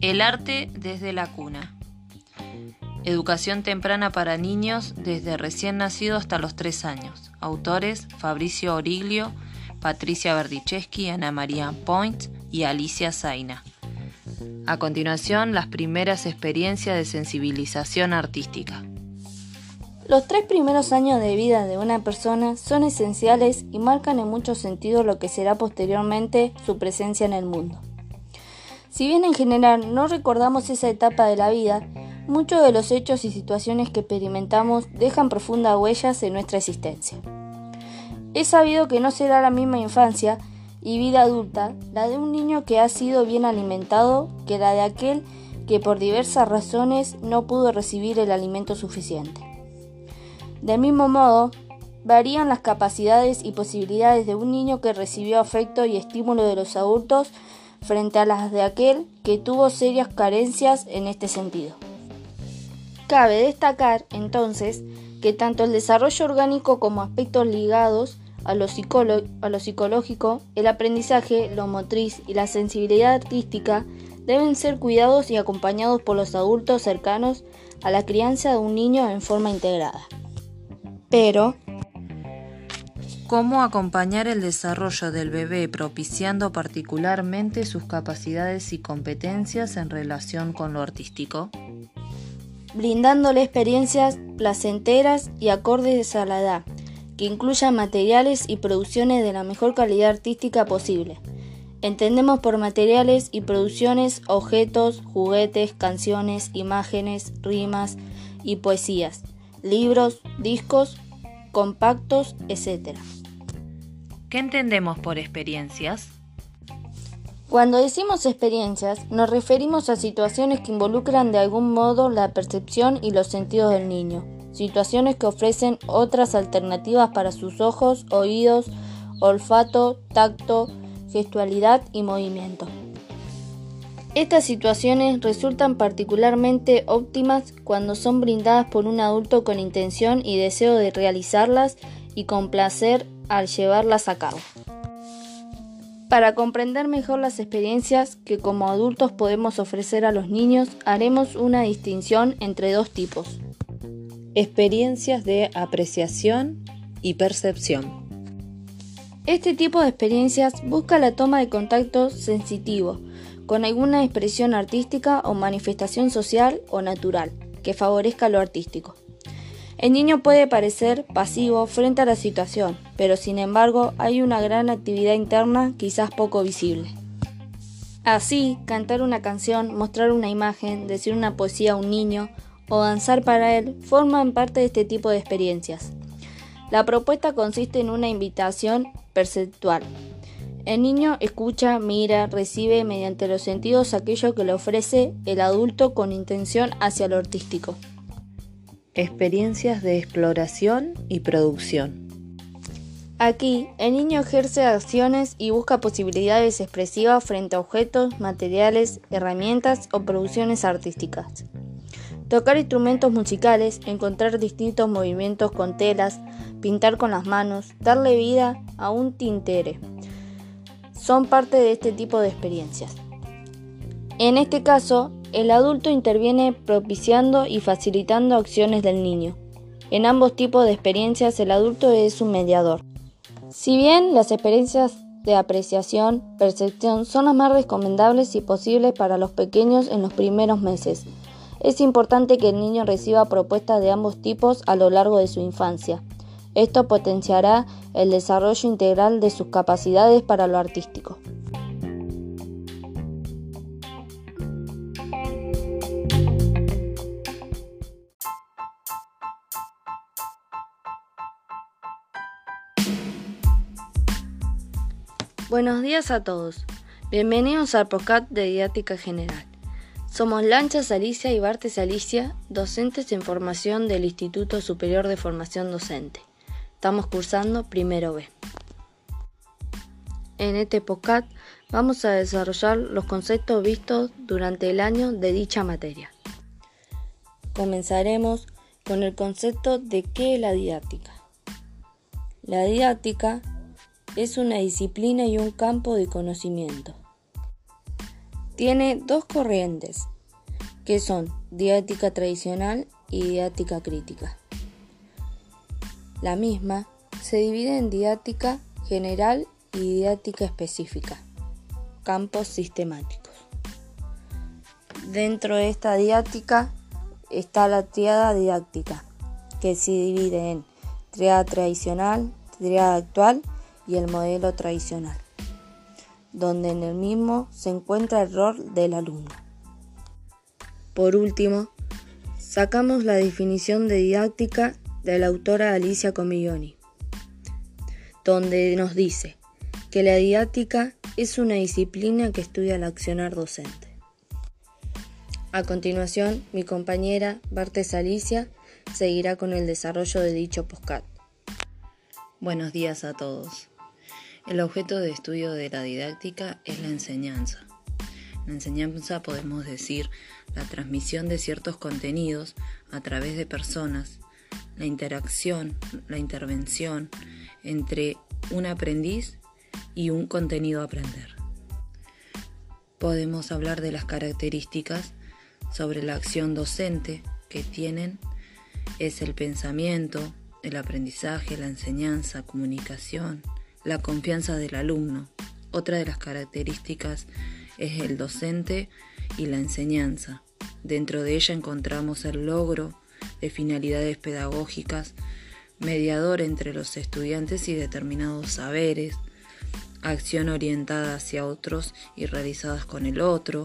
El arte desde la cuna. Educación temprana para niños desde recién nacido hasta los 3 años. Autores Fabricio Origlio, Patricia Berdicheschi, Ana María Point y Alicia Zaina. A continuación, las primeras experiencias de sensibilización artística. Los tres primeros años de vida de una persona son esenciales y marcan en muchos sentidos lo que será posteriormente su presencia en el mundo. Si bien en general no recordamos esa etapa de la vida, muchos de los hechos y situaciones que experimentamos dejan profundas huellas en nuestra existencia. Es sabido que no será la misma infancia y vida adulta la de un niño que ha sido bien alimentado que la de aquel que por diversas razones no pudo recibir el alimento suficiente. Del mismo modo, varían las capacidades y posibilidades de un niño que recibió afecto y estímulo de los adultos frente a las de aquel que tuvo serias carencias en este sentido. Cabe destacar, entonces, que tanto el desarrollo orgánico como aspectos ligados a lo, psicológico, el aprendizaje, lo motriz y la sensibilidad artística deben ser cuidados y acompañados por los adultos cercanos a la crianza de un niño en forma integrada. Pero, ¿cómo acompañar el desarrollo del bebé propiciando particularmente sus capacidades y competencias en relación con lo artístico? Brindándole experiencias placenteras y acordes a la edad, que incluyan materiales y producciones de la mejor calidad artística posible. Entendemos por materiales y producciones objetos, juguetes, canciones, imágenes, rimas y poesías libros, discos, compactos, etc. ¿Qué entendemos por experiencias? Cuando decimos experiencias, nos referimos a situaciones que involucran de algún modo la percepción y los sentidos del niño, situaciones que ofrecen otras alternativas para sus ojos, oídos, olfato, tacto, gestualidad y movimiento. Estas situaciones resultan particularmente óptimas cuando son brindadas por un adulto con intención y deseo de realizarlas y con placer al llevarlas a cabo. Para comprender mejor las experiencias que como adultos podemos ofrecer a los niños, haremos una distinción entre dos tipos. Experiencias de apreciación y percepción. Este tipo de experiencias busca la toma de contacto sensitivo, con alguna expresión artística o manifestación social o natural que favorezca lo artístico. El niño puede parecer pasivo frente a la situación, pero sin embargo hay una gran actividad interna quizás poco visible. Así, cantar una canción, mostrar una imagen, decir una poesía a un niño o danzar para él forman parte de este tipo de experiencias. La propuesta consiste en una invitación perceptual, el niño escucha, mira, recibe mediante los sentidos aquello que le ofrece el adulto con intención hacia lo artístico. Experiencias de exploración y producción. Aquí, el niño ejerce acciones y busca posibilidades expresivas frente a objetos, materiales, herramientas o producciones artísticas. Tocar instrumentos musicales, encontrar distintos movimientos con telas, pintar con las manos, darle vida a un tintere son parte de este tipo de experiencias. En este caso, el adulto interviene propiciando y facilitando acciones del niño. En ambos tipos de experiencias el adulto es un mediador. Si bien las experiencias de apreciación, percepción son las más recomendables y posibles para los pequeños en los primeros meses, es importante que el niño reciba propuestas de ambos tipos a lo largo de su infancia. Esto potenciará el desarrollo integral de sus capacidades para lo artístico. Buenos días a todos. Bienvenidos al podcast de Didáctica General. Somos Lanchas Alicia y Bartes Alicia, docentes en formación del Instituto Superior de Formación Docente. Estamos cursando primero B. En este podcast vamos a desarrollar los conceptos vistos durante el año de dicha materia. Comenzaremos con el concepto de qué es la didáctica. La didáctica es una disciplina y un campo de conocimiento. Tiene dos corrientes, que son didáctica tradicional y didáctica crítica. La misma se divide en didáctica general y didáctica específica, campos sistemáticos. Dentro de esta didáctica está la triada didáctica, que se divide en triada tradicional, triada actual y el modelo tradicional, donde en el mismo se encuentra el rol del alumno. Por último, sacamos la definición de didáctica de la autora Alicia Comiglioni, donde nos dice que la didáctica es una disciplina que estudia el accionar docente. A continuación, mi compañera Bartes Alicia seguirá con el desarrollo de dicho postcat. Buenos días a todos. El objeto de estudio de la didáctica es la enseñanza. La enseñanza podemos decir la transmisión de ciertos contenidos a través de personas, la interacción, la intervención entre un aprendiz y un contenido a aprender. Podemos hablar de las características sobre la acción docente que tienen es el pensamiento, el aprendizaje, la enseñanza, comunicación, la confianza del alumno. Otra de las características es el docente y la enseñanza. Dentro de ella encontramos el logro de finalidades pedagógicas, mediador entre los estudiantes y determinados saberes, acción orientada hacia otros y realizadas con el otro.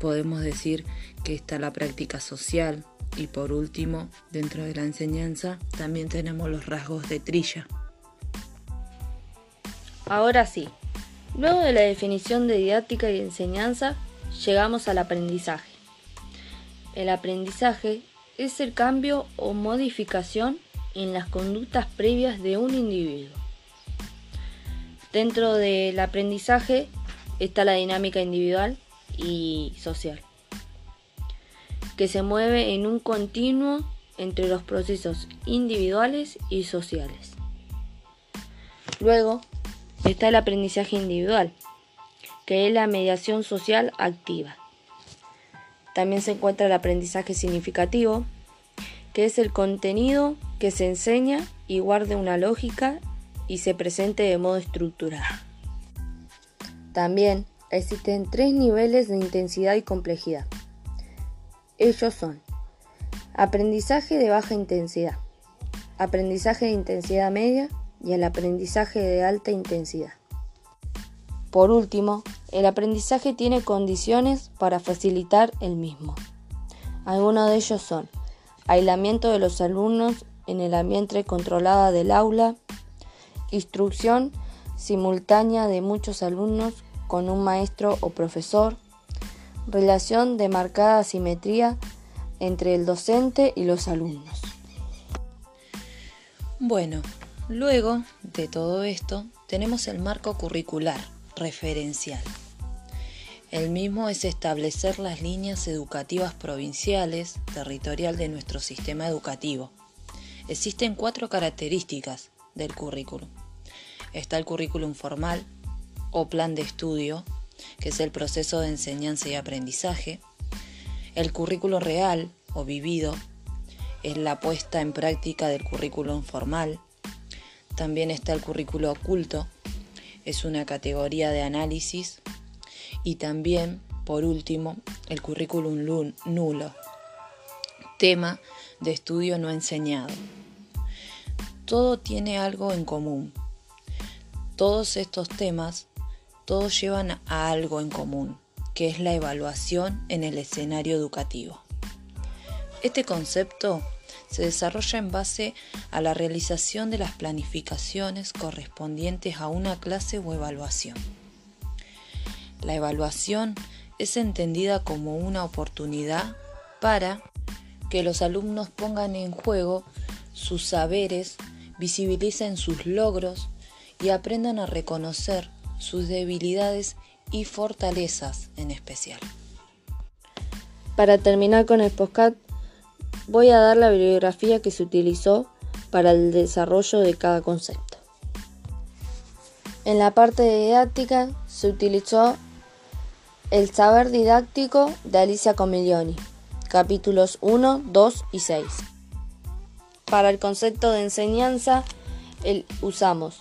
Podemos decir que está la práctica social y por último, dentro de la enseñanza, también tenemos los rasgos de trilla. Ahora sí, luego de la definición de didáctica y enseñanza, llegamos al aprendizaje. El aprendizaje es el cambio o modificación en las conductas previas de un individuo. Dentro del aprendizaje está la dinámica individual y social, que se mueve en un continuo entre los procesos individuales y sociales. Luego está el aprendizaje individual, que es la mediación social activa. También se encuentra el aprendizaje significativo, que es el contenido que se enseña y guarde una lógica y se presente de modo estructurado. También existen tres niveles de intensidad y complejidad. Ellos son aprendizaje de baja intensidad, aprendizaje de intensidad media y el aprendizaje de alta intensidad. Por último, el aprendizaje tiene condiciones para facilitar el mismo. Algunos de ellos son aislamiento de los alumnos en el ambiente controlado del aula, instrucción simultánea de muchos alumnos con un maestro o profesor, relación de marcada asimetría entre el docente y los alumnos. Bueno, Luego de todo esto, tenemos el marco curricular referencial. El mismo es establecer las líneas educativas provinciales, territorial de nuestro sistema educativo. Existen cuatro características del currículum. Está el currículum formal o plan de estudio, que es el proceso de enseñanza y aprendizaje. El currículo real o vivido es la puesta en práctica del currículum formal también está el currículo oculto, es una categoría de análisis. Y también, por último, el currículum nulo, tema de estudio no enseñado. Todo tiene algo en común. Todos estos temas, todos llevan a algo en común, que es la evaluación en el escenario educativo. Este concepto se desarrolla en base a la realización de las planificaciones correspondientes a una clase o evaluación. La evaluación es entendida como una oportunidad para que los alumnos pongan en juego sus saberes, visibilicen sus logros y aprendan a reconocer sus debilidades y fortalezas en especial. Para terminar con el podcast, voy a dar la bibliografía que se utilizó para el desarrollo de cada concepto. En la parte didáctica se utilizó el saber didáctico de Alicia Comiglioni, capítulos 1, 2 y 6. Para el concepto de enseñanza usamos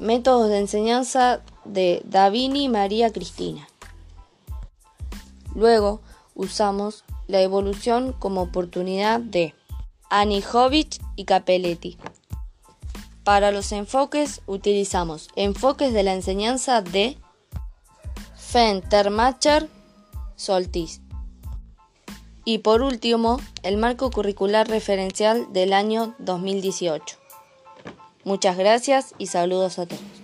métodos de enseñanza de Davini María Cristina. Luego usamos la evolución como oportunidad de Anijovic y Capelletti. Para los enfoques utilizamos enfoques de la enseñanza de Fentermacher Soltis. Y por último, el marco curricular referencial del año 2018. Muchas gracias y saludos a todos.